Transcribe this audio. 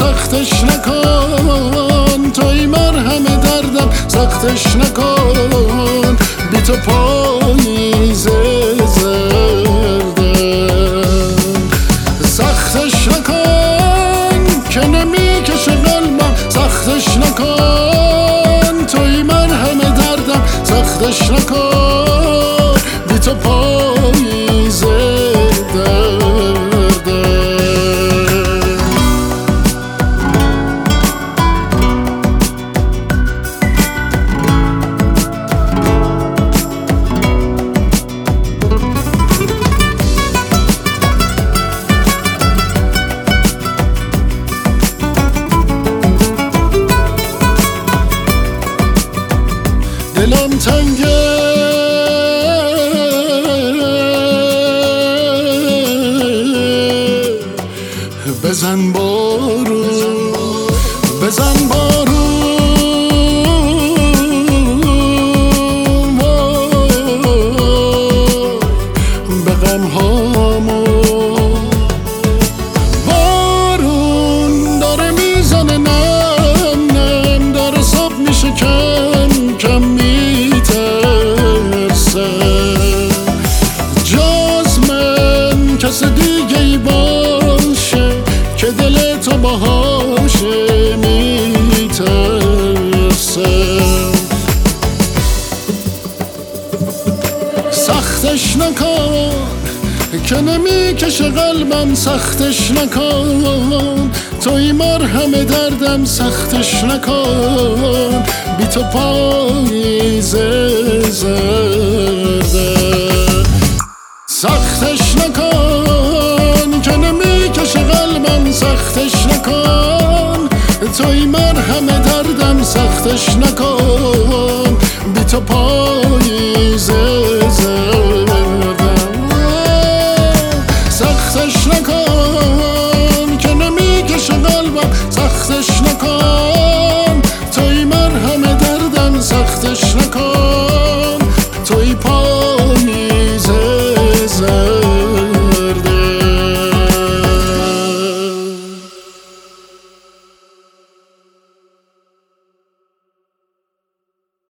سختش نکن توی مرهم دردم سختش نکن. بی تو پاییز زرده سختش نکن که نمی‌کشه قلبم. سختش نکن توی مرهم دردم سختش نکن. بی تو پاییز تنگه. بزن بارو کس دیگه ای باشه که دل تو باهاشه میترسه. سختش نکن که نمی‌کشه قلبم سختش نکن. توی مرهم دردم سختش نکن. بی تو پاییز زرده. سختش نکن. سختش نکن. توی مرهم دردم سختش نکن.